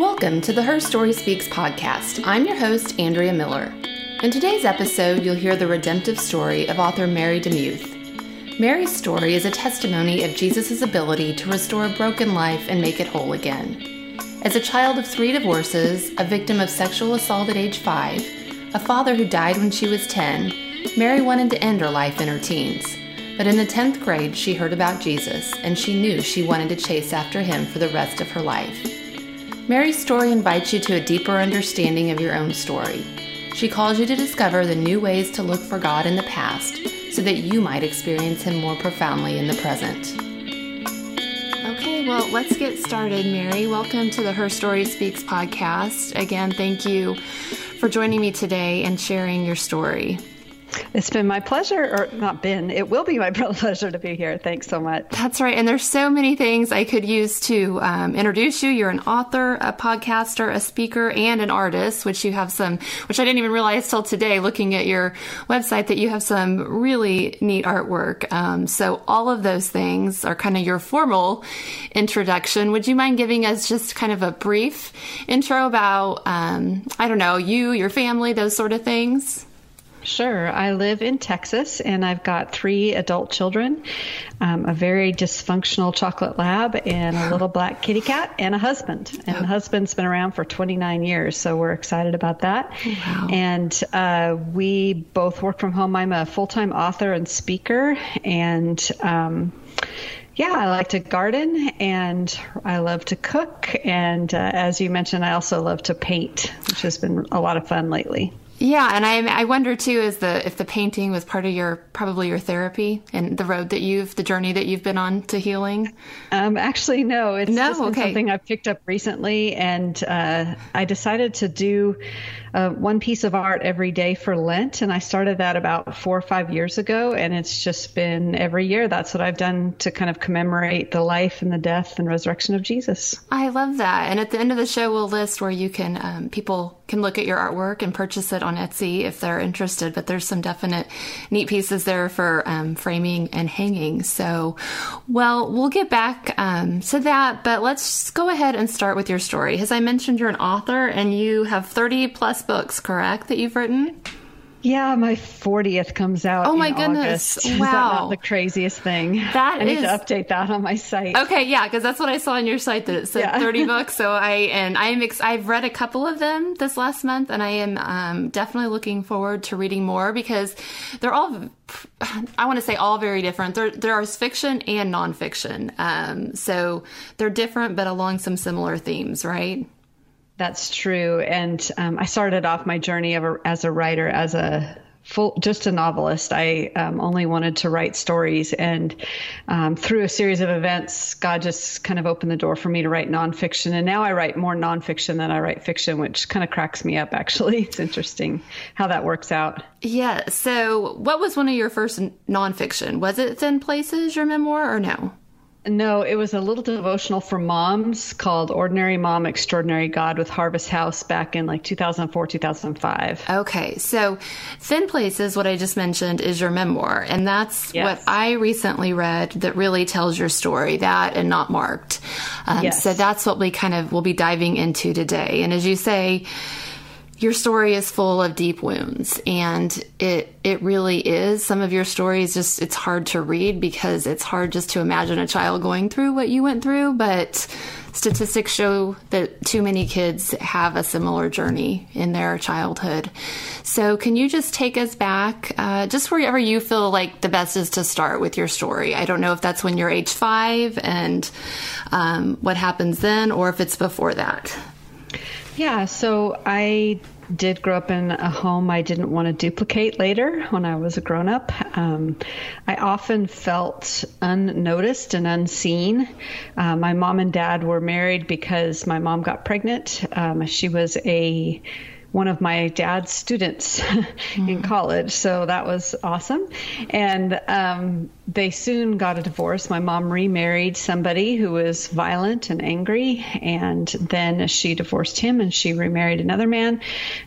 Welcome to the Her Story Speaks podcast. I'm your host, Andrea Miller. In today's episode, you'll hear the redemptive story of author Mary DeMuth. Mary's story is a testimony of Jesus' ability to restore a broken life and make it whole again. As a child of three divorces, a victim of sexual assault at age five, a father who died when she was 10, Mary wanted to end her life in her teens. But in the 10th grade, she heard about Jesus, and she knew she wanted to chase after him for the rest of her life. Mary's story invites you to a deeper understanding of your own story. She calls you to discover the new ways to look for God in the past so that you might experience Him more profoundly in the present. Okay, well, let's get started, Mary. Welcome to the Her Story Speaks podcast. Again, thank you for joining me today and sharing your story. It's been my pleasure, or not been, it will be my pleasure to be here. Thanks so much. That's right. And there's so many things I could use to um, introduce you. You're an author, a podcaster, a speaker, and an artist, which you have some, which I didn't even realize till today looking at your website that you have some really neat artwork. Um, so all of those things are kind of your formal introduction. Would you mind giving us just kind of a brief intro about, um, I don't know, you, your family, those sort of things? Sure. I live in Texas and I've got three adult children, um, a very dysfunctional chocolate lab, and a little black kitty cat, and a husband. And the husband's been around for 29 years, so we're excited about that. Wow. And uh, we both work from home. I'm a full time author and speaker, and um, yeah, I like to garden and I love to cook. And uh, as you mentioned, I also love to paint, which has been a lot of fun lately. Yeah, and I I wonder too is the if the painting was part of your probably your therapy and the road that you've the journey that you've been on to healing. Um, actually, no, it's no, just okay. something I've picked up recently, and uh, I decided to do uh, one piece of art every day for Lent, and I started that about four or five years ago, and it's just been every year. That's what I've done to kind of commemorate the life and the death and resurrection of Jesus. I love that, and at the end of the show, we'll list where you can um, people can look at your artwork and purchase it on Etsy if they're interested. But there's some definite neat pieces there for um, framing and hanging. So, well, we'll get back um, to that, but let's go ahead and start with your story. As I mentioned, you're an author and you have 30 plus books, correct, that you've written? Yeah, my 40th comes out. Oh my goodness. August. Wow. the craziest thing? That I need to update that on my site. Okay, yeah, because that's what I saw on your site that it said yeah. 30 books. So I and I am ex- I've read a couple of them this last month and I am um, definitely looking forward to reading more because they're all I want to say all very different. There there is fiction and nonfiction. Um, so they're different but along some similar themes, right? That's true. And um, I started off my journey a, as a writer as a full, just a novelist. I um, only wanted to write stories. And um, through a series of events, God just kind of opened the door for me to write nonfiction. And now I write more nonfiction than I write fiction, which kind of cracks me up, actually. It's interesting how that works out. Yeah. So, what was one of your first nonfiction? Was it Thin Places, your memoir, or no? No, it was a little devotional for moms called Ordinary Mom, Extraordinary God with Harvest House back in like 2004, 2005. Okay. So Thin Places, what I just mentioned, is your memoir. And that's yes. what I recently read that really tells your story, that and not marked. Um, yes. So that's what we kind of will be diving into today. And as you say, your story is full of deep wounds and it it really is. Some of your story is just it's hard to read because it's hard just to imagine a child going through what you went through but statistics show that too many kids have a similar journey in their childhood. So can you just take us back uh, just wherever you feel like the best is to start with your story? I don't know if that's when you're age five and um, what happens then or if it's before that. Yeah, so I did grow up in a home I didn't want to duplicate later when I was a grown up. Um, I often felt unnoticed and unseen. Uh, my mom and dad were married because my mom got pregnant. Um, she was a one of my dad's students mm-hmm. in college. So that was awesome. And um, they soon got a divorce. My mom remarried somebody who was violent and angry. And then she divorced him and she remarried another man.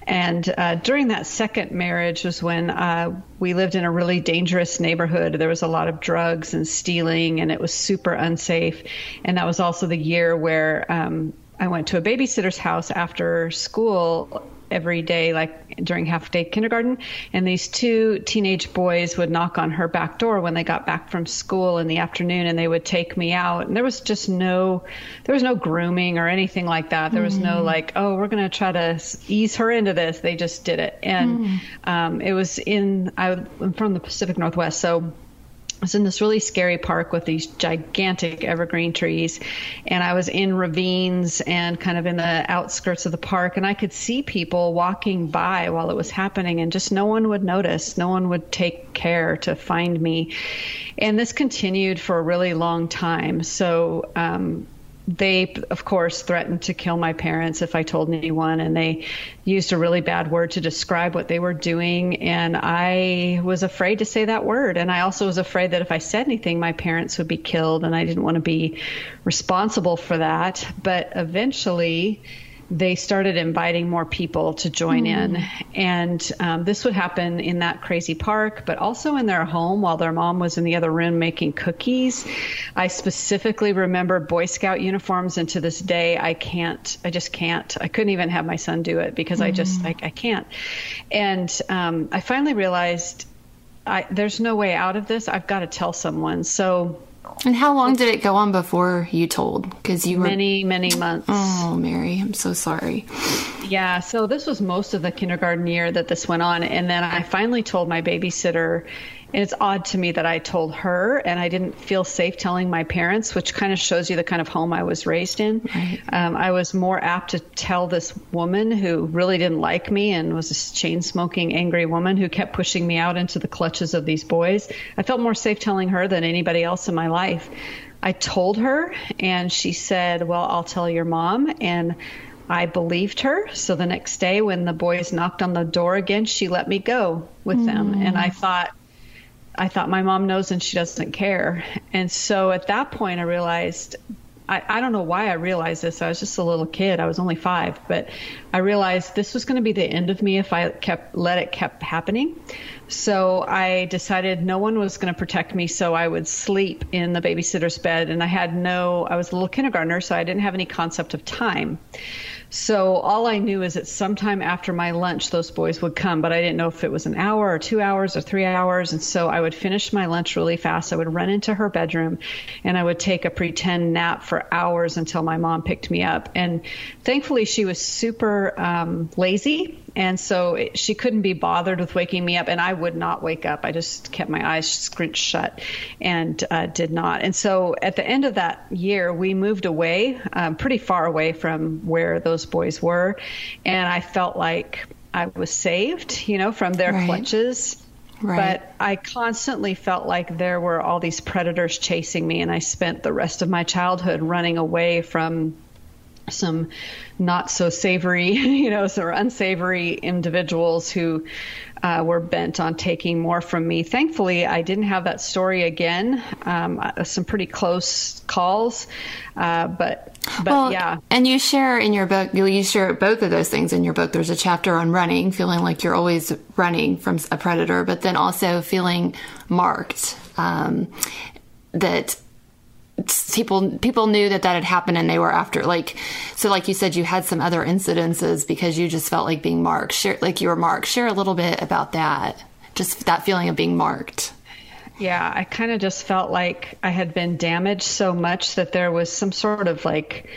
And uh, during that second marriage was when uh, we lived in a really dangerous neighborhood. There was a lot of drugs and stealing, and it was super unsafe. And that was also the year where um, I went to a babysitter's house after school every day, like during half day kindergarten. And these two teenage boys would knock on her back door when they got back from school in the afternoon and they would take me out. And there was just no, there was no grooming or anything like that. There was mm. no like, oh, we're going to try to ease her into this. They just did it. And mm. um, it was in, I'm from the Pacific Northwest. So was in this really scary park with these gigantic evergreen trees and i was in ravines and kind of in the outskirts of the park and i could see people walking by while it was happening and just no one would notice. No one would take care to find me. And this continued for a really long time. So um, they, of course, threatened to kill my parents if I told anyone, and they used a really bad word to describe what they were doing. And I was afraid to say that word. And I also was afraid that if I said anything, my parents would be killed, and I didn't want to be responsible for that. But eventually, they started inviting more people to join mm. in. And um, this would happen in that crazy park, but also in their home while their mom was in the other room making cookies. I specifically remember Boy Scout uniforms, and to this day, I can't, I just can't. I couldn't even have my son do it because mm. I just. I, I can't. And um, I finally realized I, there's no way out of this. I've got to tell someone. So, and how long did it go on before you told? Because you were many, many months. Oh, Mary, I'm so sorry. Yeah, so this was most of the kindergarten year that this went on, and then I finally told my babysitter and it's odd to me that I told her and I didn't feel safe telling my parents, which kind of shows you the kind of home I was raised in. Right. Um, I was more apt to tell this woman who really didn't like me and was a chain smoking, angry woman who kept pushing me out into the clutches of these boys. I felt more safe telling her than anybody else in my life. I told her, and she said, Well, I'll tell your mom. And I believed her. So the next day, when the boys knocked on the door again, she let me go with mm. them. And I thought, I thought my mom knows and she doesn't care. And so at that point, I realized I, I, don't know why I realized this. I was just a little kid. I was only five, but I realized this was going to be the end of me if I kept let it kept happening. So I decided no one was going to protect me, so I would sleep in the babysitter's bed. And I had no. I was a little kindergartner, so I didn't have any concept of time. So all I knew is that sometime after my lunch, those boys would come, but I didn't know if it was an hour or two hours or three hours. And so I would finish my lunch really fast. I would run into her bedroom and I would take a pretend nap for hours until my mom picked me up. And thankfully, she was super um, lazy and so it, she couldn't be bothered with waking me up, and I would not wake up. I just kept my eyes scrunched shut and uh, did not. And so at the end of that year, we moved away, um, pretty far away from where those boys were, and I felt like I was saved, you know, from their right. clutches. Right. But I constantly felt like there were all these predators chasing me, and I spent the rest of my childhood running away from some not so savory, you know, or unsavory individuals who uh, were bent on taking more from me. Thankfully, I didn't have that story again. Um, uh, some pretty close calls, uh, but but well, yeah. And you share in your book, you share both of those things in your book. There's a chapter on running, feeling like you're always running from a predator, but then also feeling marked. Um, that people people knew that that had happened and they were after like so like you said you had some other incidences because you just felt like being marked. Share like you were marked. Share a little bit about that. Just that feeling of being marked. Yeah i kind of just felt like i had been damaged so much that there was some sort of like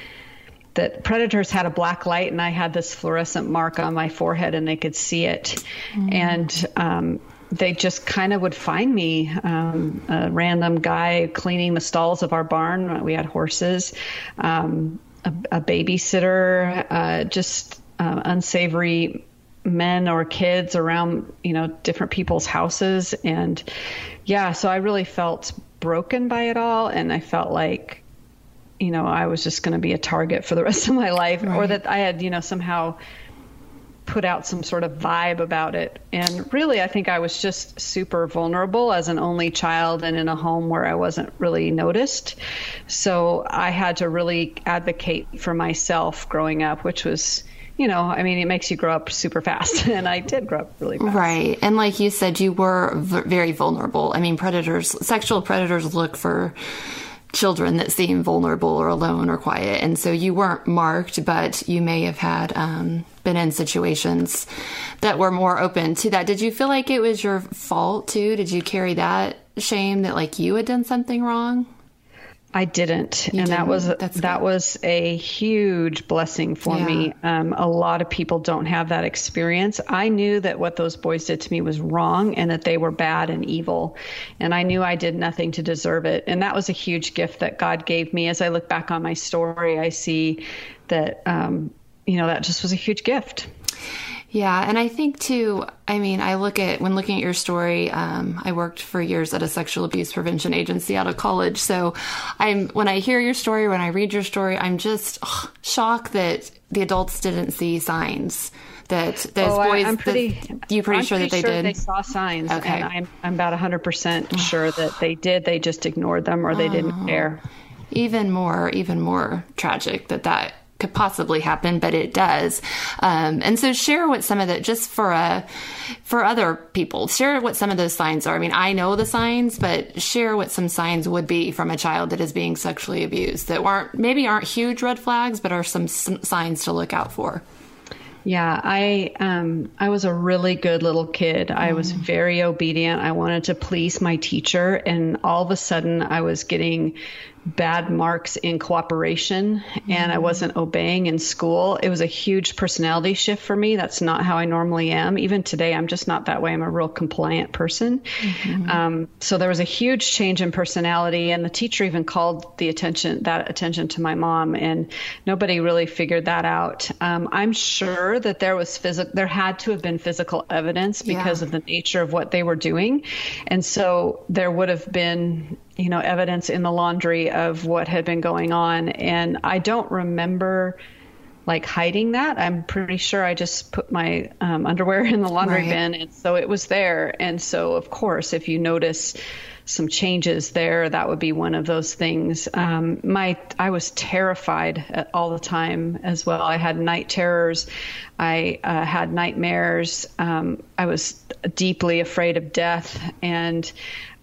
that predators had a black light and i had this fluorescent mark on my forehead and they could see it. Mm. and um, they just kind of would find me um, a random guy cleaning the stalls of our barn. We had horses, um, a, a, babysitter, uh, just uh, unsavory men or kids around, you know, different people's houses. And yeah, so I really felt broken by it all. And I felt like, you know, I was just going to be a target for the rest of my life right. or that I had, you know, somehow put out some sort of vibe about it. And really, I think I was just super vulnerable as an only child and in a home where I wasn't really noticed. So I had to really advocate for myself growing up, which was you know, I mean, it makes you grow up super fast. And I did grow up really fast. Right. And like you said, you were v- very vulnerable. I mean, predators, sexual predators look for children that seem vulnerable or alone or quiet. And so you weren't marked, but you may have had um, been in situations that were more open to that. Did you feel like it was your fault too? Did you carry that shame that like you had done something wrong? I didn't, you and didn't. that was That's that good. was a huge blessing for yeah. me. Um, a lot of people don't have that experience. I knew that what those boys did to me was wrong, and that they were bad and evil, and I knew I did nothing to deserve it. And that was a huge gift that God gave me. As I look back on my story, I see that um, you know that just was a huge gift. Yeah, and I think too. I mean, I look at when looking at your story. Um, I worked for years at a sexual abuse prevention agency out of college, so I'm when I hear your story, when I read your story, I'm just ugh, shocked that the adults didn't see signs that those oh, boys. I, am pretty. you pretty I'm sure pretty that they sure did. They saw signs. Okay, and I'm I'm about 100 percent sure that they did. They just ignored them or they oh, didn't care. Even more, even more tragic that that could possibly happen, but it does. Um, and so share what some of the, just for a, uh, for other people, share what some of those signs are. I mean, I know the signs, but share what some signs would be from a child that is being sexually abused that weren't, maybe aren't huge red flags, but are some, some signs to look out for. Yeah, I um, I was a really good little kid. I was mm. very obedient. I wanted to please my teacher, and all of a sudden, I was getting bad marks in cooperation and I mm-hmm. wasn't obeying in school. It was a huge personality shift for me. That's not how I normally am. Even today, I'm just not that way. I'm a real compliant person. Mm-hmm. Um, so there was a huge change in personality, and the teacher even called the attention that attention to my mom, and nobody really figured that out. Um, I'm sure that there was physical, there had to have been physical evidence because yeah. of the nature of what they were doing, and so there would have been you know, evidence in the laundry of what had been going on. And I don't remember like hiding that. I'm pretty sure I just put my um, underwear in the laundry right. bin, and so it was there. And so, of course, if you notice some changes there, that would be one of those things. Um, my I was terrified all the time as well. I had night terrors. I uh, had nightmares. Um, I was deeply afraid of death, and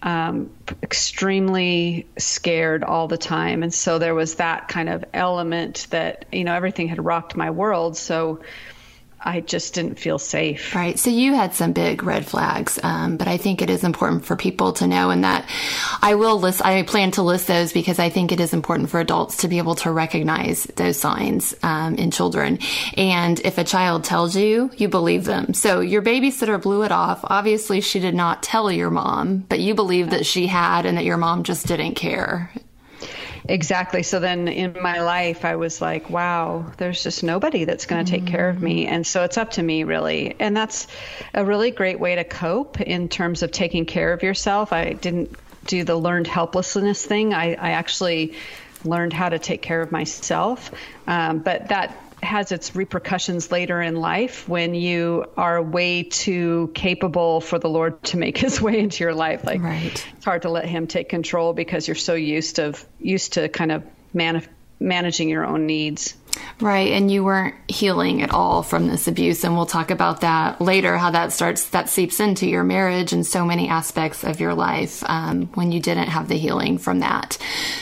um, extremely scared all the time. And so there was that kind of element that, you know, everything had rocked my world. So I just didn't feel safe. Right. So you had some big red flags, um, but I think it is important for people to know, and that I will list. I plan to list those because I think it is important for adults to be able to recognize those signs um, in children. And if a child tells you, you believe them. So your babysitter blew it off. Obviously, she did not tell your mom, but you believe that she had, and that your mom just didn't care. Exactly. So then in my life, I was like, wow, there's just nobody that's going to take mm-hmm. care of me. Mm-hmm. And so it's up to me, really. And that's a really great way to cope in terms of taking care of yourself. I didn't do the learned helplessness thing. I, I actually learned how to take care of myself. Um, but that has its repercussions later in life when you are way too capable for the Lord to make his way into your life. Like right. it's hard to let him take control because you're so used to used to kind of man, managing your own needs. Right, and you weren't healing at all from this abuse, and we'll talk about that later. How that starts, that seeps into your marriage and so many aspects of your life um, when you didn't have the healing from that.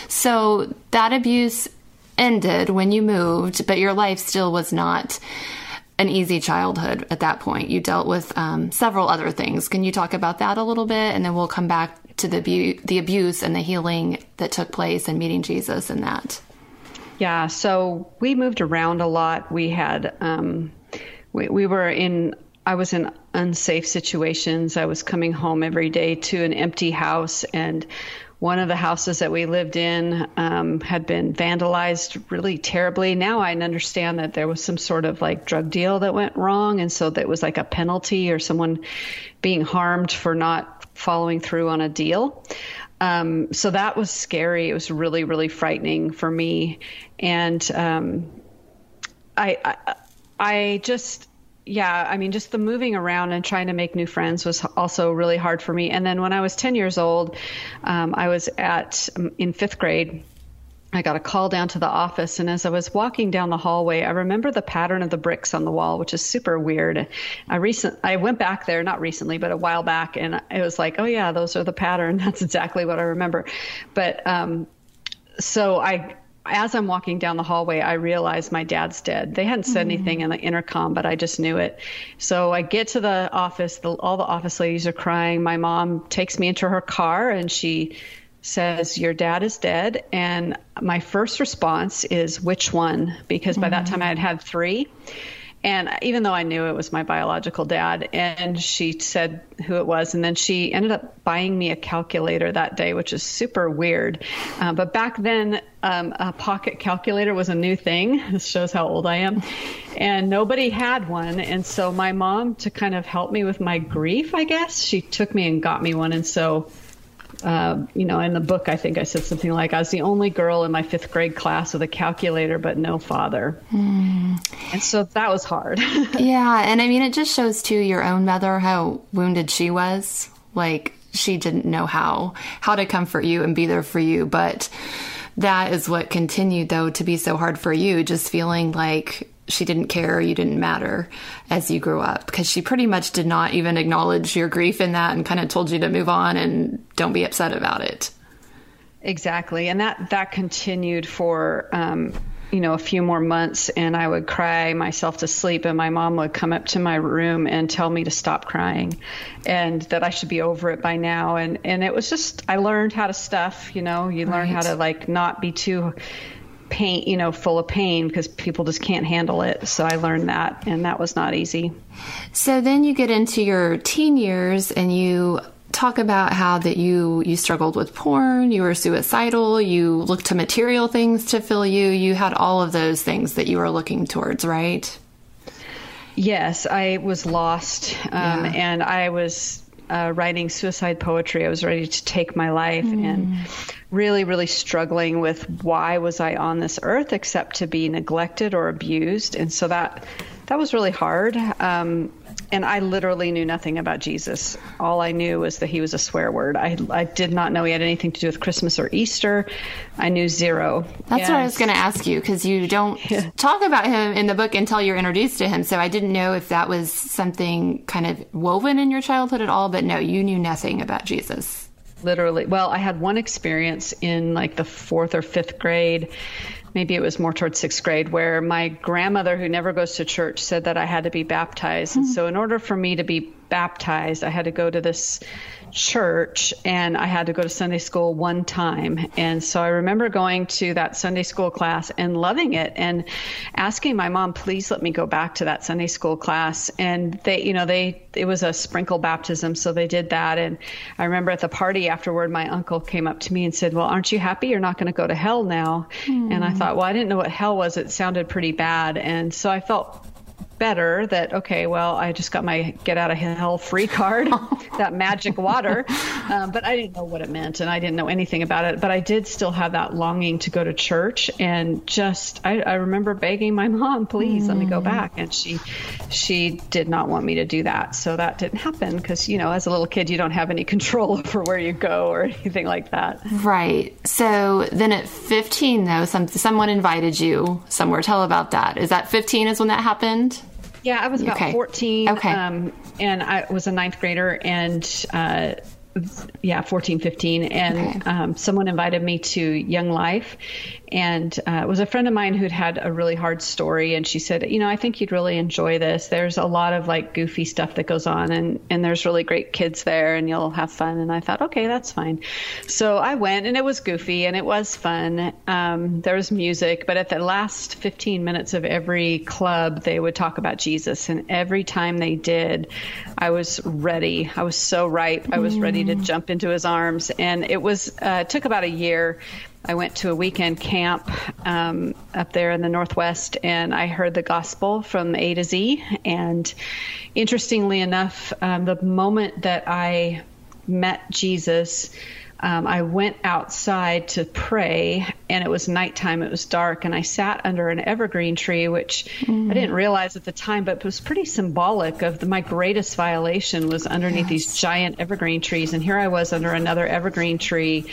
So that abuse ended when you moved, but your life still was not an easy childhood at that point. You dealt with um, several other things. Can you talk about that a little bit, and then we'll come back to the the abuse and the healing that took place and meeting Jesus and that. Yeah, so we moved around a lot. We had um, we, we were in. I was in unsafe situations. I was coming home every day to an empty house and one of the houses that we lived in um, had been vandalized really terribly. Now I understand that there was some sort of like drug deal that went wrong, and so that was like a penalty or someone being harmed for not following through on a deal. Um, so that was scary. It was really, really frightening for me, and um, I, I, I just yeah, I mean, just the moving around and trying to make new friends was also really hard for me. And then when I was 10 years old, um, I was at um, in fifth grade. I got a call down to the office, and as I was walking down the hallway, I remember the pattern of the bricks on the wall, which is super weird. I recent I went back there, not recently, but a while back, and it was like, oh yeah, those are the pattern. That's exactly what I remember. But um, so I as I'm walking down the hallway, I realize my dad's dead. They hadn't said mm. anything in the intercom, but I just knew it. So I get to the office. The, all the office ladies are crying. My mom takes me into her car and she says, Your dad is dead. And my first response is, Which one? Because by mm. that time I had had three. And even though I knew it was my biological dad, and she said who it was, and then she ended up buying me a calculator that day, which is super weird. Uh, but back then, um, a pocket calculator was a new thing. This shows how old I am. And nobody had one. And so my mom, to kind of help me with my grief, I guess, she took me and got me one. And so uh, you know, in the book, I think I said something like, I was the only girl in my fifth grade class with a calculator, but no father. Mm. And so that was hard. yeah. And I mean, it just shows too your own mother how wounded she was. Like, she didn't know how how to comfort you and be there for you but that is what continued though to be so hard for you just feeling like she didn't care, you didn't matter as you grew up because she pretty much did not even acknowledge your grief in that and kind of told you to move on and don't be upset about it. Exactly, and that that continued for um, you know a few more months, and I would cry myself to sleep, and my mom would come up to my room and tell me to stop crying, and that I should be over it by now, and and it was just I learned how to stuff, you know, you learn right. how to like not be too pain, you know, full of pain because people just can't handle it. So I learned that, and that was not easy. So then you get into your teen years and you talk about how that you you struggled with porn, you were suicidal, you looked to material things to fill you. You had all of those things that you were looking towards, right? Yes, I was lost, um, yeah. and I was uh, writing suicide poetry. I was ready to take my life, mm. and really, really struggling with why was I on this earth except to be neglected or abused, and so that that was really hard. Um, and I literally knew nothing about Jesus. All I knew was that he was a swear word. I, I did not know he had anything to do with Christmas or Easter. I knew zero. That's what I was going to ask you because you don't yeah. talk about him in the book until you're introduced to him. So I didn't know if that was something kind of woven in your childhood at all. But no, you knew nothing about Jesus literally well i had one experience in like the fourth or fifth grade maybe it was more towards sixth grade where my grandmother who never goes to church said that i had to be baptized mm-hmm. and so in order for me to be baptized i had to go to this church and I had to go to Sunday school one time. And so I remember going to that Sunday school class and loving it and asking my mom, please let me go back to that Sunday school class. And they, you know, they, it was a sprinkle baptism. So they did that. And I remember at the party afterward, my uncle came up to me and said, well, aren't you happy you're not going to go to hell now? Mm. And I thought, well, I didn't know what hell was. It sounded pretty bad. And so I felt better that okay well i just got my get out of hell free card that magic water. Um, but i didn't know what it meant and i didn't know anything about it. But i did still have that longing to go to church and just i, I remember begging my mom please mm. let me go mm. back. And she she did not want me to do that. So that didn't happen because you know as a little kid you don't have any control over where you go or anything like that. Right. So then at 15 though some, someone invited you somewhere. Tell about that. Is that 15 is when that happened yeah, I was about okay. 14. Okay. Um, and I was a ninth grader, and uh, yeah, 14, 15. And okay. um, someone invited me to Young Life. And uh, it was a friend of mine who'd had a really hard story. And she said, You know, I think you'd really enjoy this. There's a lot of like goofy stuff that goes on, and, and there's really great kids there, and you'll have fun. And I thought, Okay, that's fine. So I went, and it was goofy and it was fun. Um, there was music, but at the last 15 minutes of every club, they would talk about Jesus. And every time they did, I was ready. I was so ripe. I was mm. ready to jump into his arms. And it was uh, it took about a year. I went to a weekend camp um, up there in the Northwest, and I heard the gospel from A to Z. And interestingly enough, um, the moment that I met Jesus, um, I went outside to pray, and it was nighttime. It was dark, and I sat under an evergreen tree, which mm. I didn't realize at the time, but it was pretty symbolic of the, my greatest violation was underneath yes. these giant evergreen trees, and here I was under another evergreen tree,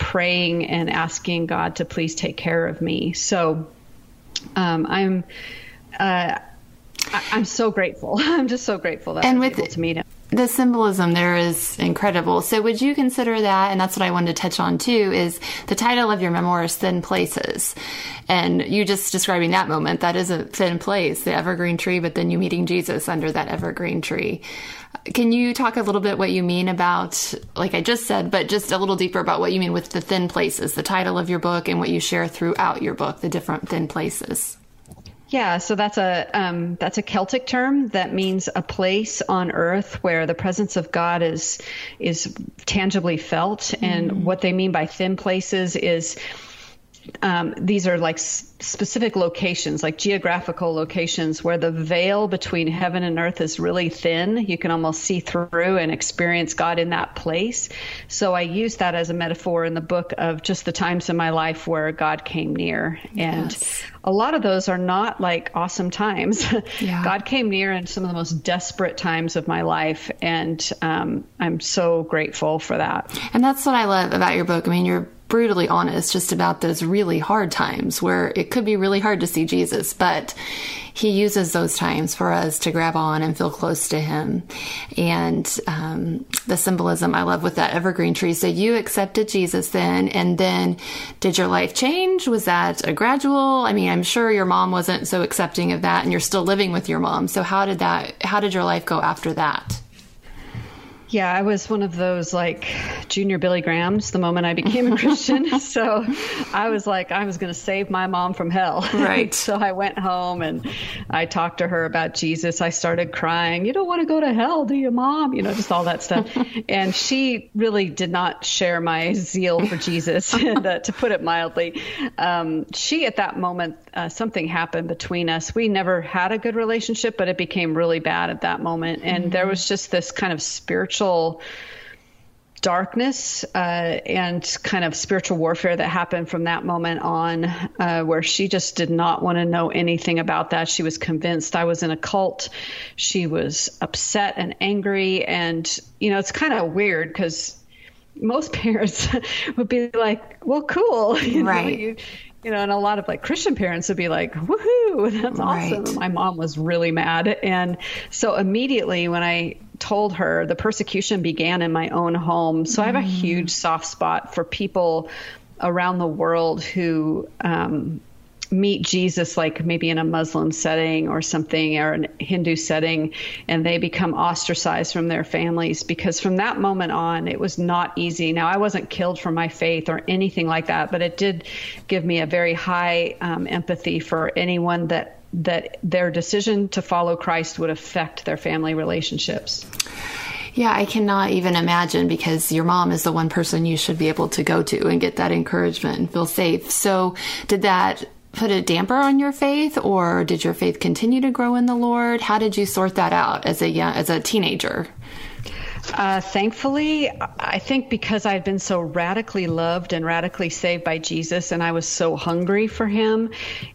praying and asking God to please take care of me. So um, I'm. Uh, I, am so grateful. I'm just so grateful that and I was with, able to meet him the symbolism there is incredible. So, would you consider that, and that's what I wanted to touch on too, is the title of your memoir is Thin Places. And you just describing that moment, that is a thin place, the evergreen tree, but then you meeting Jesus under that evergreen tree. Can you talk a little bit what you mean about, like I just said, but just a little deeper about what you mean with the thin places, the title of your book, and what you share throughout your book, the different thin places? Yeah, so that's a um, that's a Celtic term that means a place on earth where the presence of God is is tangibly felt, mm. and what they mean by thin places is um, these are like s- specific locations, like geographical locations, where the veil between heaven and earth is really thin. You can almost see through and experience God in that place. So I use that as a metaphor in the book of just the times in my life where God came near. And yes. a lot of those are not like awesome times. Yeah. God came near in some of the most desperate times of my life. And um, I'm so grateful for that. And that's what I love about your book. I mean, you're brutally honest just about those really hard times where it could be really hard to see Jesus, but he uses those times for us to grab on and feel close to him. And um, the symbolism I love with that evergreen tree. So you accepted Jesus then, and then did your life change? Was that a gradual? I mean, I'm sure your mom wasn't so accepting of that, and you're still living with your mom. So how did that? How did your life go after that? Yeah, I was one of those like junior Billy Grahams the moment I became a Christian. so I was like, I was going to save my mom from hell. Right. so I went home and I talked to her about Jesus. I started crying. You don't want to go to hell, do you, mom? You know, just all that stuff. and she really did not share my zeal for Jesus, and, uh, to put it mildly. Um, she, at that moment, uh, something happened between us. We never had a good relationship, but it became really bad at that moment. And mm-hmm. there was just this kind of spiritual darkness uh, and kind of spiritual warfare that happened from that moment on, uh, where she just did not want to know anything about that. She was convinced I was in a cult. She was upset and angry. And, you know, it's kind of weird because most parents would be like, well, cool. You know, right. You, you know, and a lot of like Christian parents would be like, woohoo, that's right. awesome. My mom was really mad. And so immediately when I told her the persecution began in my own home. So mm. I have a mm. huge soft spot for people around the world who, um, meet Jesus like maybe in a Muslim setting or something or a Hindu setting and they become ostracized from their families because from that moment on it was not easy. Now I wasn't killed for my faith or anything like that, but it did give me a very high um, empathy for anyone that that their decision to follow Christ would affect their family relationships. Yeah, I cannot even imagine because your mom is the one person you should be able to go to and get that encouragement and feel safe. So, did that put a damper on your faith or did your faith continue to grow in the Lord? How did you sort that out as a young, as a teenager? Uh, thankfully, I think because I'd been so radically loved and radically saved by Jesus, and I was so hungry for Him,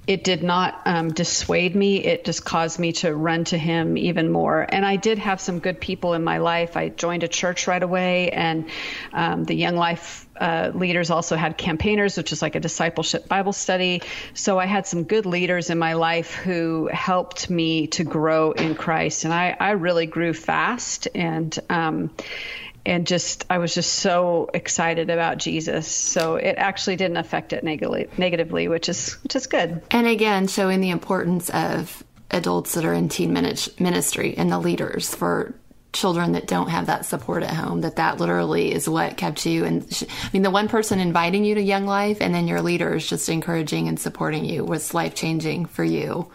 it did not um, dissuade me. It just caused me to run to Him even more. And I did have some good people in my life. I joined a church right away, and um, the Young Life uh, leaders also had campaigners, which is like a discipleship Bible study. So I had some good leaders in my life who helped me to grow in Christ, and I, I really grew fast and. Um, and just I was just so excited about Jesus. So it actually didn't affect it negatively, negatively, which is which is good. And again, showing the importance of adults that are in teen ministry and the leaders for children that don't have that support at home that that literally is what kept you. And i mean the one person inviting you to young life and then your leaders just encouraging and supporting you was life changing for you.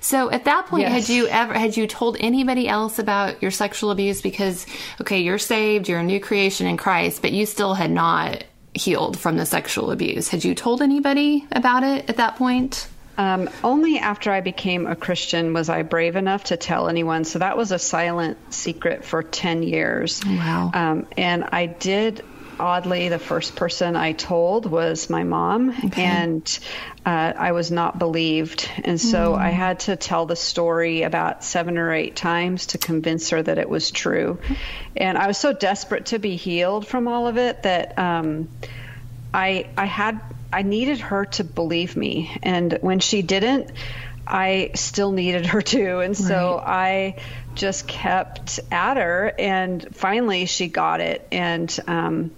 So at that point yes. had you ever had you told anybody else about your sexual abuse? Because okay you're saved you're a new creation in christ but you still had not healed from the sexual abuse. Had you told anybody about it at that point um, only after I became a Christian was I brave enough to tell anyone. So that was a silent secret for 10 years. Wow. Um, and I did, oddly, the first person I told was my mom. Okay. And uh, I was not believed. And so mm. I had to tell the story about seven or eight times to convince her that it was true. And I was so desperate to be healed from all of it that. Um, I I had I needed her to believe me. And when she didn't, I still needed her too. And so right. I just kept at her and finally she got it. And, um,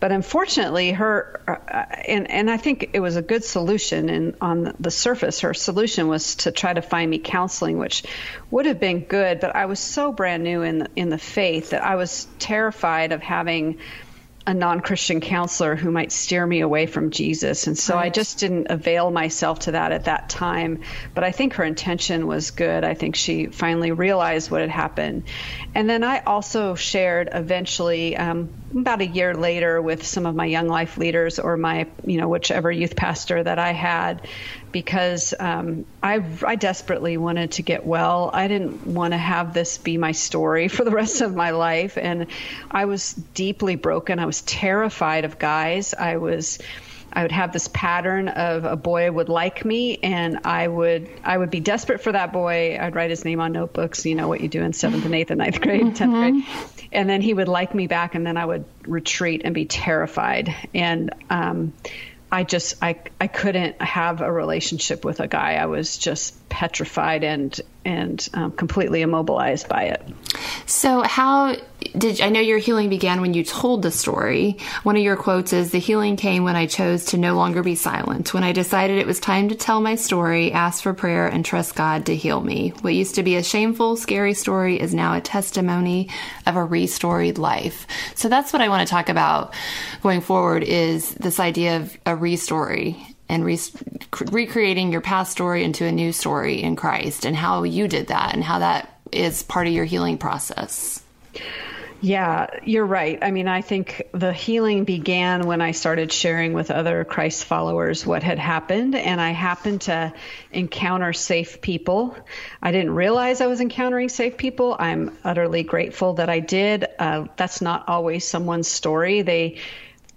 but unfortunately her, uh, and, and I think it was a good solution and on the surface, her solution was to try to find me counseling, which would have been good. But I was so brand new in the, in the faith that I was terrified of having, a non Christian counselor who might steer me away from Jesus. And so right. I just didn't avail myself to that at that time. But I think her intention was good. I think she finally realized what had happened. And then I also shared eventually, um, about a year later, with some of my young life leaders or my, you know, whichever youth pastor that I had, because um, I, I desperately wanted to get well. I didn't want to have this be my story for the rest of my life. And I was deeply broken. I was terrified of guys. I was. I would have this pattern of a boy would like me and I would I would be desperate for that boy. I'd write his name on notebooks, you know what you do in seventh and eighth and ninth grade, mm-hmm. tenth grade. And then he would like me back and then I would retreat and be terrified. And um, I just I I couldn't have a relationship with a guy. I was just petrified and and um, completely immobilized by it. So how did I know your healing began when you told the story? One of your quotes is the healing came when I chose to no longer be silent. When I decided it was time to tell my story, ask for prayer and trust God to heal me. What used to be a shameful, scary story is now a testimony of a restored life. So that's what I want to talk about going forward is this idea of a restory and re- recreating your past story into a new story in Christ and how you did that and how that is part of your healing process. Yeah, you're right. I mean, I think the healing began when I started sharing with other Christ followers what had happened, and I happened to encounter safe people. I didn't realize I was encountering safe people. I'm utterly grateful that I did. Uh, that's not always someone's story. They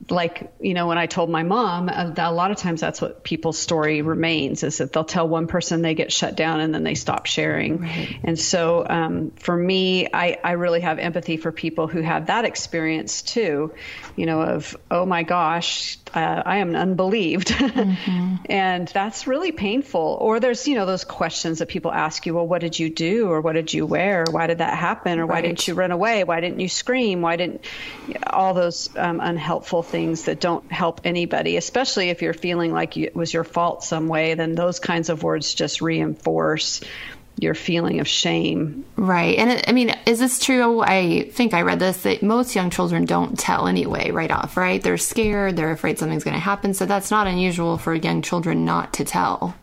like you know when i told my mom uh, a lot of times that's what people's story remains is that they'll tell one person they get shut down and then they stop sharing. Right. and so um, for me I, I really have empathy for people who have that experience too you know of oh my gosh uh, i am unbelieved. Mm-hmm. and that's really painful. Or there's you know those questions that people ask you well what did you do? Or what did you wear? Why did that happen? Or right. why didn't you run away? Why didn't you scream? Why didn't all those um, unhelpful things that don't help anybody, especially if you're feeling like it was your fault some way, then those kinds of words just reinforce your feeling of shame. Right. And I mean, is this true? I think I read this that most young children don't tell anyway, right off, right? They're scared, they're afraid something's going to happen. So that's not unusual for young children not to tell.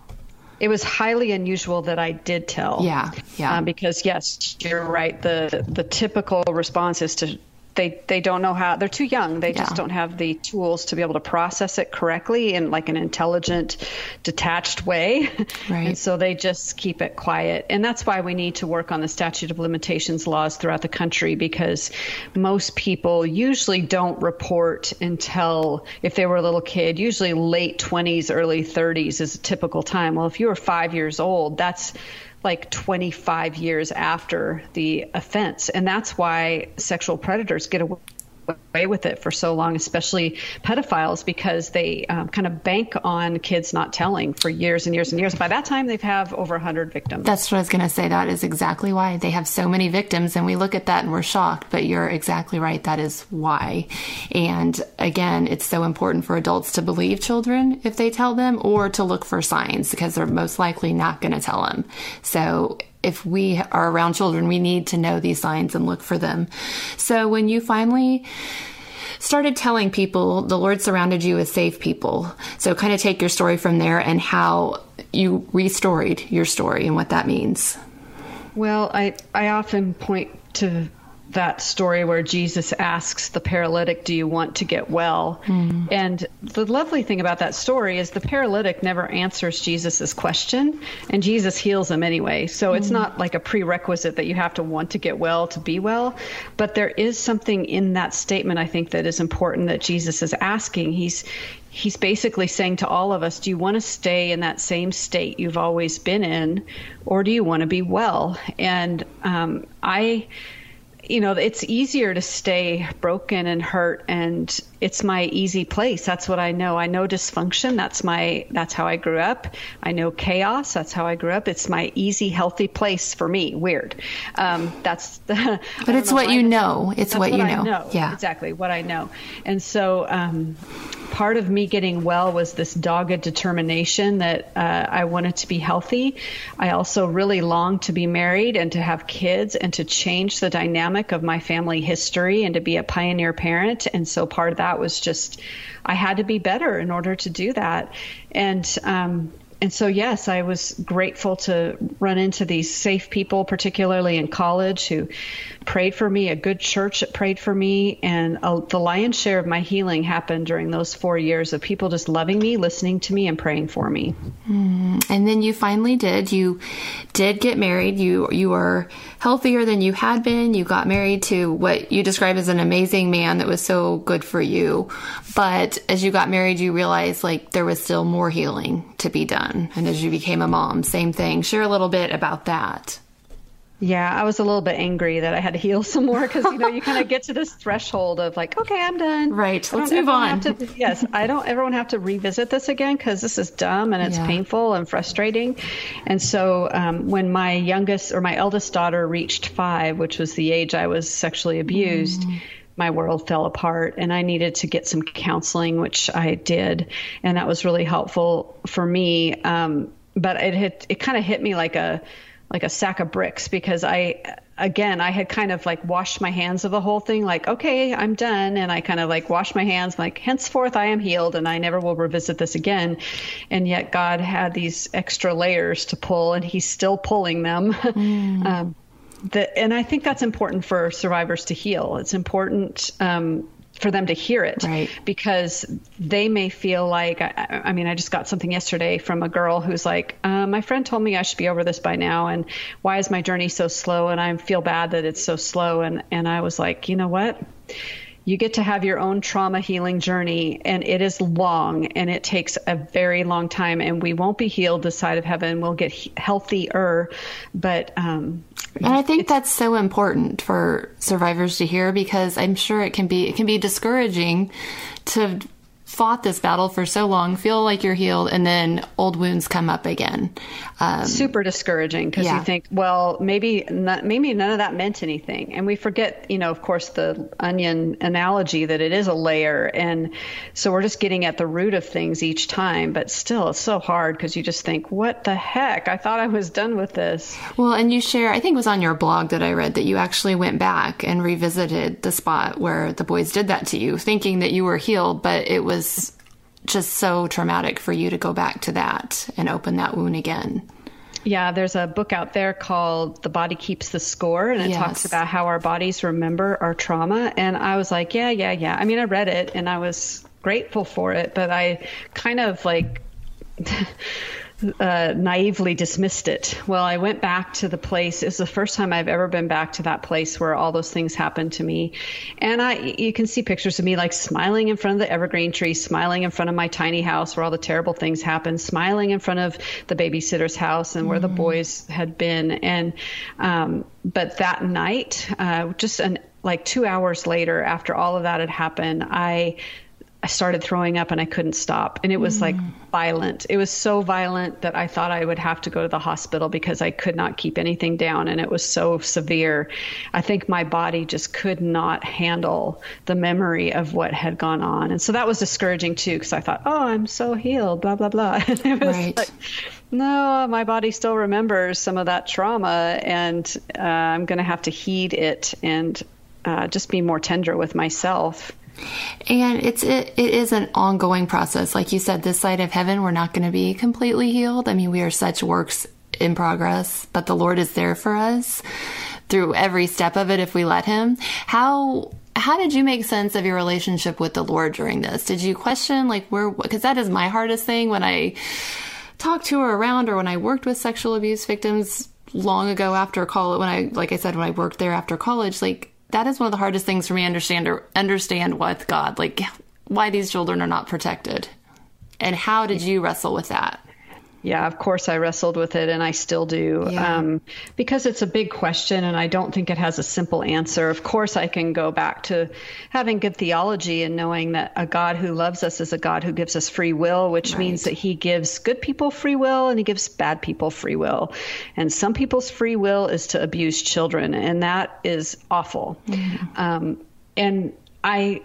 It was highly unusual that I did tell. Yeah, yeah. Um, because yes, you're right. The the typical response is to they they don't know how they're too young they yeah. just don't have the tools to be able to process it correctly in like an intelligent detached way right. and so they just keep it quiet and that's why we need to work on the statute of limitations laws throughout the country because most people usually don't report until if they were a little kid usually late 20s early 30s is a typical time well if you were 5 years old that's like 25 years after the offense. And that's why sexual predators get away away with it for so long, especially pedophiles, because they um, kind of bank on kids not telling for years and years and years. By that time, they've have over 100 victims. That's what I was going to say. That is exactly why they have so many victims, and we look at that and we're shocked. But you're exactly right. That is why. And again, it's so important for adults to believe children if they tell them, or to look for signs because they're most likely not going to tell them. So if we are around children, we need to know these signs and look for them. So when you finally started telling people the Lord surrounded you with safe people. So kind of take your story from there and how you restored your story and what that means. Well, I I often point to that story where Jesus asks the paralytic, Do you want to get well? Mm. And the lovely thing about that story is the paralytic never answers Jesus' question, and Jesus heals him anyway. So mm. it's hmm. not like a prerequisite that you have to want to get well to be well. But there is something in that statement, I think, that is important that Jesus is asking. He's He's basically saying to all of us, do you want to stay in that same state you've always been in, or do you want to be well? And um, I you know, it's easier to stay broken and hurt and it's my easy place. That's what I know. I know dysfunction. That's my that's how I grew up. I know chaos. That's how I grew up. It's my easy, healthy place for me. Weird. Um, that's the, But it's what you know. It's what, what, you know. know. Yeah. Exactly what I know. And so um, part of me getting well was this dogged determination that uh, I wanted to be healthy. I also really longed to be married and to have kids and to change the dynamic of my family history and to be a pioneer parent. And so part of that was just I had to be better in order to do that. And um, and so yes, I was grateful to run into these safe people, particularly in college, who prayed for me. A good church that prayed for me, and uh, the lion's share of my healing happened during those four years of people just loving me, listening to me, and praying for me. And then you finally did. You did get married. You you were healthier than you had been. You got married to what you describe as an amazing man that was so good for you. But as you got married, you realized like there was still more healing to be done. And as you became a mom, same thing. Share a little bit about that. Yeah, I was a little bit angry that I had to heal some more because you know you kind of get to this threshold of like, okay, I'm done. Right, let's move on. to- yes, I don't Everyone have to revisit this again because this is dumb and it's Yeah. painful and frustrating. And so um, when my youngest or my eldest daughter reached five, which was the age I was sexually abused. My world fell apart, and I needed to get some counseling, which I did, and that was really helpful for me. Um, but it hit, it kind of hit me like a like a sack of bricks because I again I had kind of like washed my hands of the whole thing like okay I'm done and I kind of like washed my hands like henceforth I am healed and I never will revisit this again. And yet God had these extra layers to pull and he's still pulling them. Um, the, and I think that's important for survivors to heal. It's important um, for them to hear it Right. because they may feel like I, I mean i just got something yesterday from a girl who's like uh, my friend told me i should be over this by now and why is my journey so slow? And i feel bad that it's so slow. And and i was like you know what you get to have your own trauma healing journey and it is long and it takes a very long time and we won't be healed this side of heaven. We'll get he- healthier but um And I think that's so important for survivors to hear because I'm sure it can be it can be discouraging to fought this battle for so long, feel like you're healed, and then old wounds come up again. Um, super discouraging because Yeah. you think, well, maybe not, maybe none of that meant anything, and we forget, you know, of course, the onion analogy that it is a layer, and so we're just getting at the root of things each time. But still, it's so hard because you just think, what the heck? I thought I was done with this. Well, and you share, I think it was on your blog that I read that you actually went back and revisited the spot where the boys did that to you, thinking that you were healed, but it was just so traumatic for you to go back to that and open that wound again. Yeah, there's a book out there called The Body Keeps the Score, and it Yes. talks about how our bodies remember our trauma. And I was like, yeah, yeah, yeah. I mean, I read it and I was grateful for it, but I kind of like uh, naively dismissed it. Well, I went back to the place. It's the first time I've ever been back to that place where all those things happened to me. And I, you can see pictures of me like smiling in front of the evergreen tree, smiling in front of my tiny house where all the terrible things happened, smiling in front of the babysitter's house and where the boys had been. And, um, but that night, uh, just an, like two hours later, after all of that had happened, I I started throwing up and I couldn't stop. And it was like violent. It was so violent that I thought I would have to go to the hospital because I could not keep anything down. And it was so severe. I think my body just could not handle the memory of what had gone on. And so that was discouraging too because I thought, oh, I'm so healed, blah, blah, blah. And it was Right. like, no, my body still remembers some of that trauma and uh, I'm going to have to heed it and uh, just be more tender with myself. And it's it, it is an ongoing process. Like you said, this side of heaven, we're not going to be completely healed. I mean, we are such works in progress, but the Lord is there for us through every step of it if we let Him. How how did you make sense of your relationship with the Lord during this? Did you question like where? Because that is my hardest thing when I talked to or around or when I worked with sexual abuse victims long ago after college when I like I said when I worked there after college like that is one of the hardest things for me to understand or understand with God like why these children are not protected. And how did you wrestle with that yeah, of course I wrestled with it and I still do yeah. um, because it's a big question and I don't think it has a simple answer. Of course, I can go back to having good theology and knowing that a God who loves us is a God who gives us free will, which right. means that he gives good people free will and he gives bad people free will. And some people's free will is to abuse children, and that is awful. Mm-hmm. Um, and I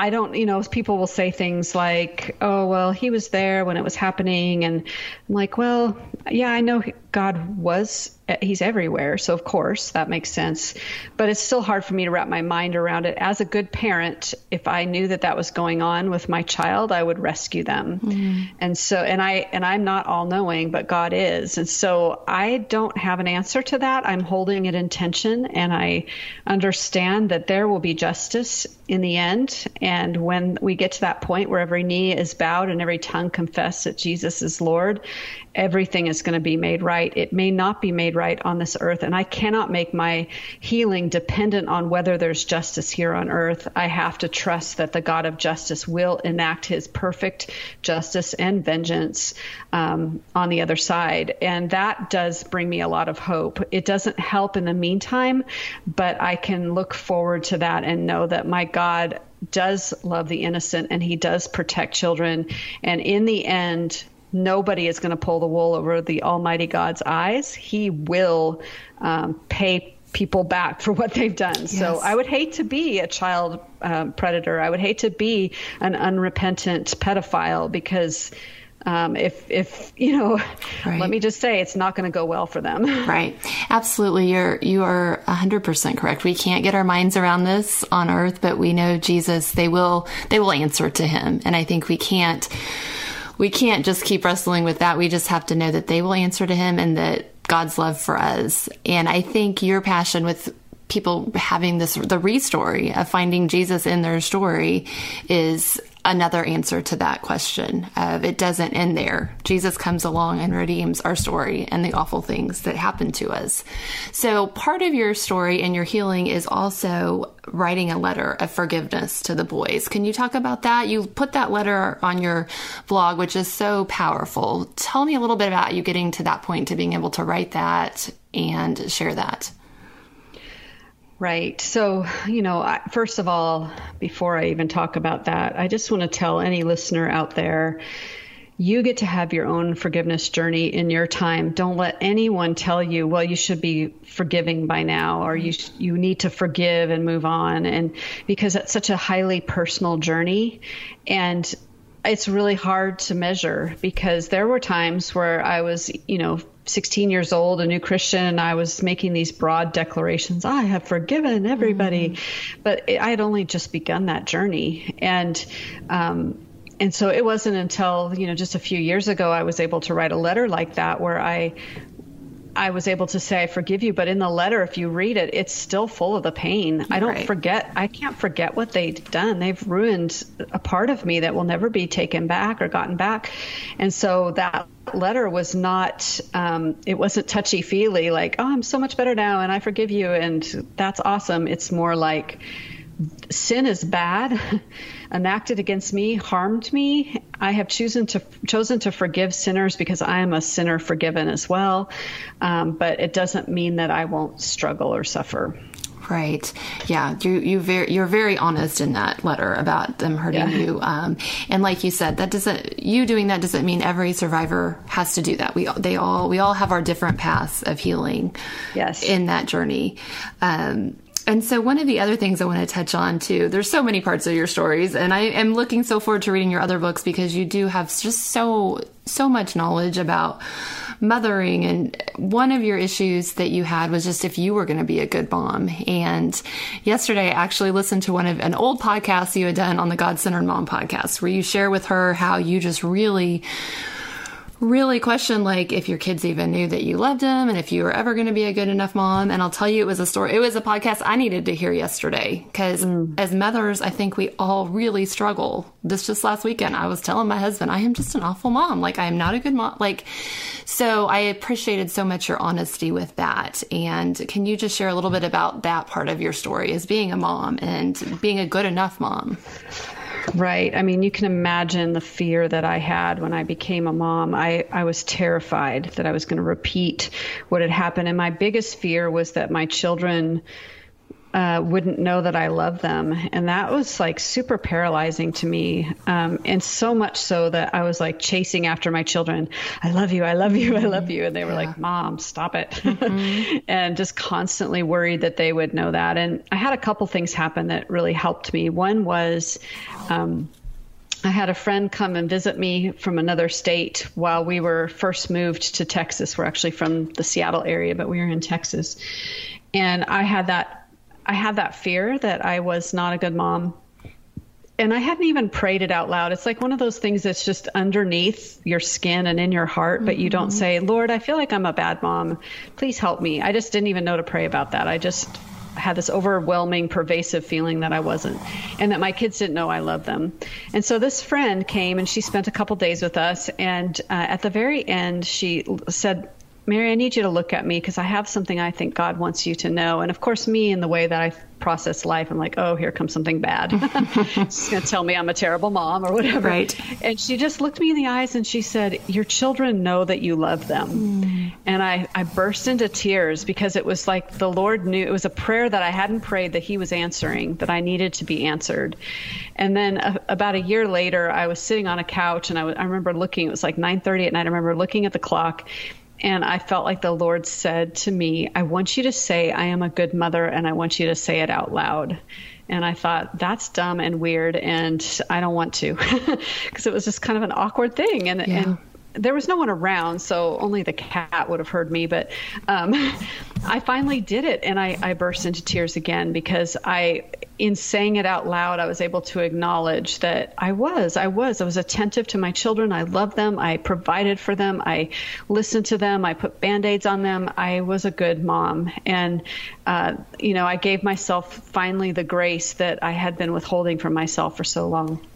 I don't, you know, people will say things like, oh, well, he was there when it was happening. And I'm like, well, yeah, I know God was he's everywhere. So of course that makes sense, but it's still hard for me to wrap my mind around it. As a good parent, if I knew that that was going on with my child, I would rescue them. Mm-hmm. And so and I and I'm not all knowing, but God is. And so I don't have an answer to that. I'm holding it in tension and I understand that there will be justice in the end. And when we get to that point where every knee is bowed and every tongue confess that Jesus is Lord, everything is going to be made right. It may not be made right on this earth, and I cannot make my healing dependent on whether there's justice here on earth. I have to trust that the God of justice will enact his perfect justice and vengeance um, on the other side. And that does bring me a lot of hope. It doesn't help in the meantime, but I can look forward to that and know that my God does love the innocent and he does protect children. And in the end, nobody is going to pull the wool over the Almighty God's eyes. He will um, pay people back for what they've done. Yes. So I would hate to be a child um, predator. I would hate to be an unrepentant pedophile because. Um, if if you know, right. let me just say, it's not going to go well for them. Right, absolutely. You're you are hundred percent correct. We can't get our minds around this on earth, but we know Jesus. They will they will answer to Him, and I think we can't we can't just keep wrestling with that. We just have to know that they will answer to him and that God's love for us. And I think your passion with people having this the restory of finding Jesus in their story is another answer to that question of it doesn't end there. Jesus comes along and redeems our story and the awful things that happen to us. So part of your story and your healing is also writing a letter of forgiveness to the boys. Can you talk about that? You put that letter on your blog, which is so powerful. Tell me a little bit about you getting to that point to being able to write that and share that. Right. So, you know, first of all, before I even talk about that, I just want to tell any listener out there you get to have your own forgiveness journey in your time. Don't let anyone tell you, well, you should be forgiving by now or you you need to forgive and move on and because it's such a highly personal journey and it's really hard to measure because there were times where I was, you know, 16 years old, a new Christian, and I was making these broad declarations. I have forgiven everybody, mm-hmm. but I had only just begun that journey, and um, and so it wasn't until you know just a few years ago I was able to write a letter like that where I I was able to say I forgive you, but in the letter, if you read it, it's still full of the pain. I don't right. forget. I can't forget what they've done. They've ruined a part of me that will never be taken back or gotten back. And so that letter was not. Um, it wasn't touchy feely like, oh, I'm so much better now, and I forgive you, and that's awesome. It's more like sin is bad. enacted against me harmed me. I have chosen to chosen to forgive sinners because I am a sinner forgiven as well. Um, but it doesn't mean that I won't struggle or suffer. Right. Yeah. You you very you're very honest in that letter about them hurting yeah. you. Um, and like you said, that doesn't you doing that doesn't mean every survivor has to do that. We they all we all have our different paths of healing. Yes. In that journey. Um, and so, one of the other things I want to touch on too, there's so many parts of your stories, and I am looking so forward to reading your other books because you do have just so, so much knowledge about mothering. And one of your issues that you had was just if you were going to be a good mom. And yesterday, I actually listened to one of an old podcast you had done on the God Centered Mom podcast where you share with her how you just really really question like if your kids even knew that you loved them and if you were ever going to be a good enough mom. And I'll tell you, it was a story. It was a podcast I needed to hear yesterday because mm. as mothers, I think we all really struggle. This just last weekend, I was telling my husband, I am just an awful mom. Like I am not a good mom. Like, so I appreciated so much your honesty with that. And can you just share a little bit about that part of your story as being a mom and being a good enough mom? Right. I mean, you can imagine the fear that I had when I became a mom. I, I was terrified that I was going to repeat what had happened. And my biggest fear was that my children uh, wouldn't know that I love them. And that was like super paralyzing to me. Um, and so much so that I was like chasing after my children. I love you. I love you. I love you. And they were yeah. like, Mom, stop it. Mm-hmm. and just constantly worried that they would know that. And I had a couple things happen that really helped me. One was, um, I had a friend come and visit me from another state while we were first moved to Texas. We're actually from the Seattle area, but we were in Texas. And I had that I had that fear that I was not a good mom. And I hadn't even prayed it out loud. It's like one of those things that's just underneath your skin and in your heart, but mm-hmm. you don't mm-hmm. say, Lord, I feel like I'm a bad mom. Please help me. I just didn't even know to pray about that. I just had this overwhelming, pervasive feeling that I wasn't, and that my kids didn't know I loved them. And so this friend came and she spent a couple days with us. And uh, at the very end, she said, Mary, I need you to look at me because I have something I think God wants you to know. And of course, me in the way that I process life, I'm like, oh, here comes something bad. She's going to tell me I'm a terrible mom or whatever. Right. And she just looked me in the eyes and she said, Your children know that you love them. Mm. And I, I burst into tears because it was like the Lord knew it was a prayer that I hadn't prayed that He was answering, that I needed to be answered. And then uh, about a year later, I was sitting on a couch and I, was, I remember looking, it was like 9:30 at night. I remember looking at the clock and I felt like the Lord said to me, I want you to say, I am a good mother, and I want you to say it out loud. And I thought, that's dumb and weird, and I don't want to, because it was just kind of an awkward thing. And, yeah. and there was no one around, so only the cat would have heard me. But um, I finally did it, and I, I burst into tears again because I, in saying it out loud, I was able to acknowledge that I was, I was, I was attentive to my children. I loved them. I provided for them. I listened to them. I put band aids on them. I was a good mom, and uh, you know, I gave myself finally the grace that I had been withholding from myself for so long.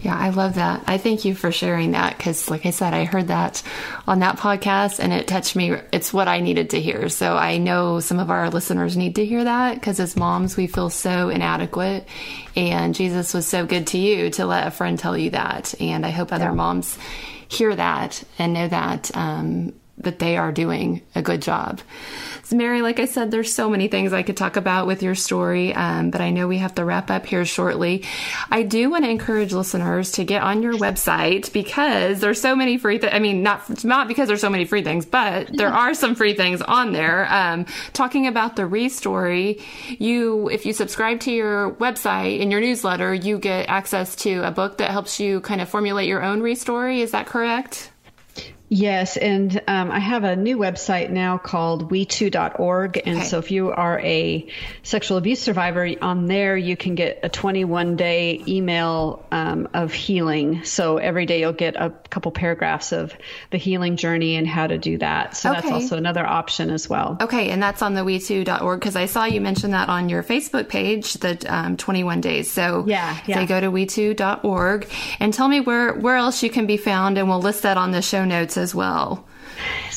Yeah, I love that. I thank you for sharing that because, like I said, I heard that on that podcast and it touched me. It's what I needed to hear. So I know some of our listeners need to hear that because as moms, we feel so inadequate. And Jesus was so good to you to let a friend tell you that. And I hope other yeah. moms hear that and know that um, that they are doing a good job. So Mary, like I said, there's so many things I could talk about with your story, um, but I know we have to wrap up here shortly. I do want to encourage listeners to get on your website because there's so many free. I mean, not not because there's so many free things, but there are some free things on there. Um, talking about the Restory, you if you subscribe to your website in your newsletter, you get access to a book that helps you kind of formulate your own Restory. Is that correct? Yes, and um, I have a new website now called we2.org. And okay. so if you are a sexual abuse survivor, on there you can get a 21 day email um, of healing. So every day you'll get a couple paragraphs of the healing journey and how to do that. So okay. that's also another option as well. Okay, and that's on the we2.org because I saw you mention that on your Facebook page, the um, 21 days. So yeah, yeah. they go to we2.org and tell me where, where else you can be found, and we'll list that on the show notes as well.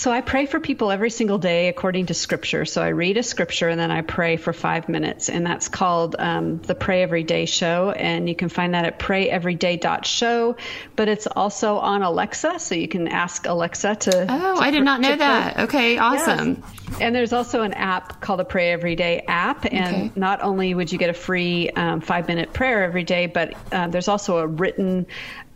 So I pray for people every single day according to scripture. So I read a scripture and then I pray for five minutes, and that's called um, the Pray Every Day Show. And you can find that at prayeveryday.show, but it's also on Alexa, so you can ask Alexa to. Oh, to I did not know that. Pray. Okay, awesome. Yes. And there's also an app called the Pray Every Day app, and okay. not only would you get a free um, five minute prayer every day, but uh, there's also a written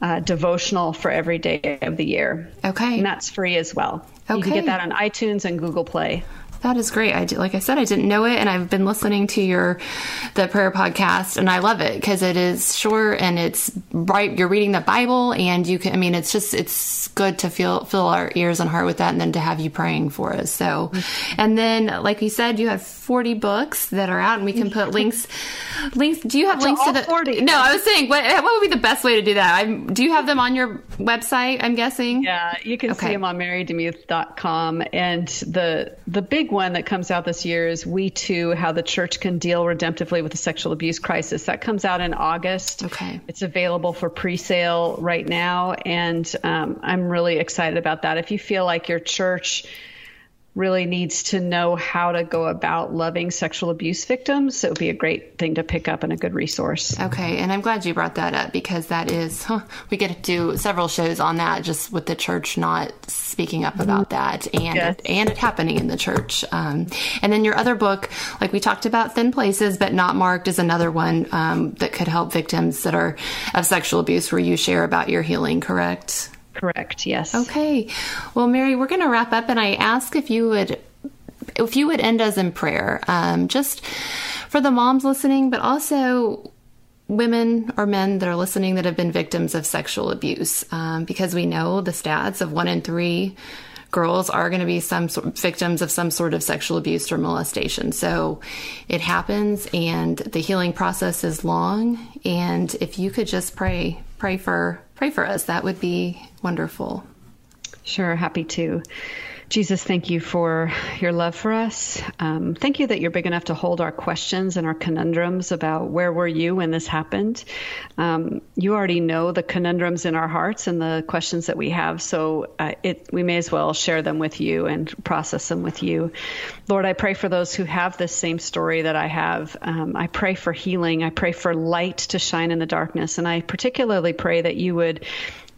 uh, devotional for every day of the year. Okay. And that's free as well. Okay. You can get that on iTunes and Google Play. That is great. I like I said, I didn't know it, and I've been listening to your the prayer podcast, and I love it because it is short and it's right. You're reading the Bible, and you can. I mean, it's just it's good to feel fill our ears and heart with that, and then to have you praying for us. So, and then like you said, you have 40 books that are out, and we can put links. Links. Do you have links to the? 40. No, I was saying, what what would be the best way to do that? I'm, do you have them on your website? I'm guessing. Yeah, you can okay. see them on marydemuth.com, and the the big one that comes out this year is We Too How the Church Can Deal Redemptively with the Sexual Abuse Crisis. That comes out in August. Okay. It's available for pre sale right now, and um, I'm really excited about that. If you feel like your church really needs to know how to go about loving sexual abuse victims. So it would be a great thing to pick up and a good resource. Okay, and I'm glad you brought that up because that is, huh, we get to do several shows on that just with the church not speaking up about that and, yes. and it happening in the church. Um, and then your other book, like we talked about, Thin Places But Not Marked, is another one um, that could help victims that are of sexual abuse where you share about your healing, correct? Correct. Yes. Okay. Well, Mary, we're going to wrap up, and I ask if you would, if you would end us in prayer, um, just for the moms listening, but also women or men that are listening that have been victims of sexual abuse, um, because we know the stats of one in three girls are going to be some sort, victims of some sort of sexual abuse or molestation. So it happens, and the healing process is long. And if you could just pray, pray for pray for us, that would be wonderful. Sure, happy to. Jesus, thank you for your love for us. Um, thank you that you're big enough to hold our questions and our conundrums about where were you when this happened. Um, you already know the conundrums in our hearts and the questions that we have, so uh, it, we may as well share them with you and process them with you. Lord, I pray for those who have this same story that I have. Um, I pray for healing. I pray for light to shine in the darkness, and I particularly pray that you would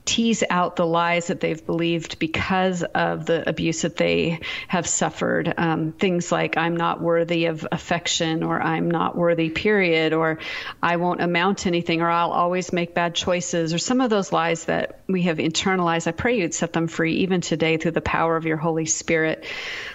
tease out the lies that they've believed because of the abuse that they have suffered. Um, things like, I'm not worthy of affection, or I'm not worthy, period, or I won't amount to anything, or I'll always make bad choices, or some of those lies that we have internalized. I pray you'd set them free even today through the power of your Holy Spirit.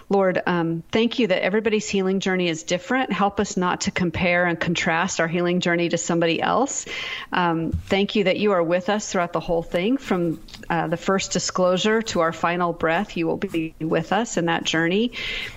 Lord, um, thank you that everybody's healing journey is different. Help us not to compare and contrast our healing journey to somebody else. Um, thank you that you are with us throughout the whole thing from uh, the first disclosure to our final breath. You will be with us in that journey.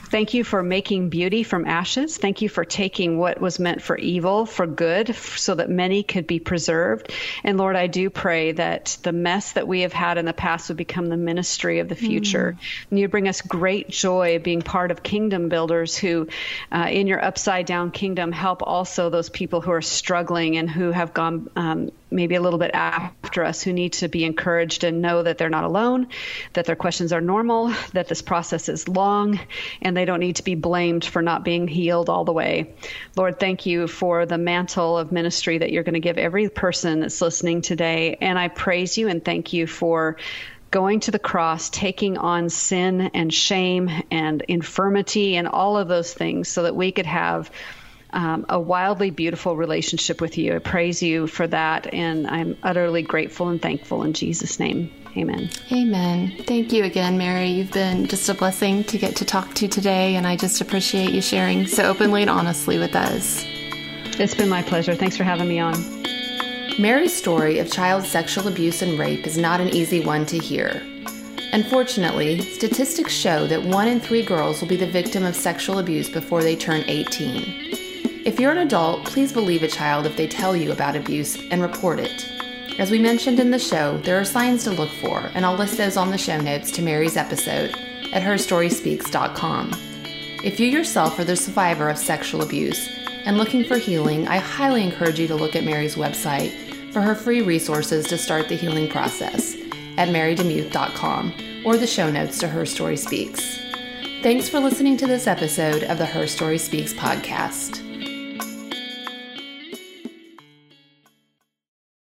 Thank you for making beauty from ashes. Thank you for taking what was meant for evil for good so that many could be preserved. And Lord, I do pray that the mess that we have had in the past would become the ministry of the future. Mm. And you bring us great joy being part of kingdom builders who, uh, in your upside down kingdom, help also those people who are struggling and who have gone um, maybe a little bit after us who need to be encouraged and know that they're not alone, that their questions are normal, that this process is long, and they don't need to be blamed for not being healed all the way. Lord, thank you for the mantle of ministry that you're going to give every person that's listening today. And I praise you and thank you for going to the cross, taking on sin and shame and infirmity and all of those things so that we could have um, a wildly beautiful relationship with you. I praise you for that, and I'm utterly grateful and thankful in Jesus' name. Amen. Amen. Thank you again, Mary. You've been just a blessing to get to talk to today, and I just appreciate you sharing so openly and honestly with us. It's been my pleasure. Thanks for having me on. Mary's story of child sexual abuse and rape is not an easy one to hear. Unfortunately, statistics show that one in three girls will be the victim of sexual abuse before they turn 18. If you're an adult, please believe a child if they tell you about abuse and report it. As we mentioned in the show, there are signs to look for, and I'll list those on the show notes to Mary's episode at herstoryspeaks.com. If you yourself are the survivor of sexual abuse and looking for healing, I highly encourage you to look at Mary's website for her free resources to start the healing process at marydemuth.com or the show notes to Her Story Speaks. Thanks for listening to this episode of the Her Story Speaks podcast.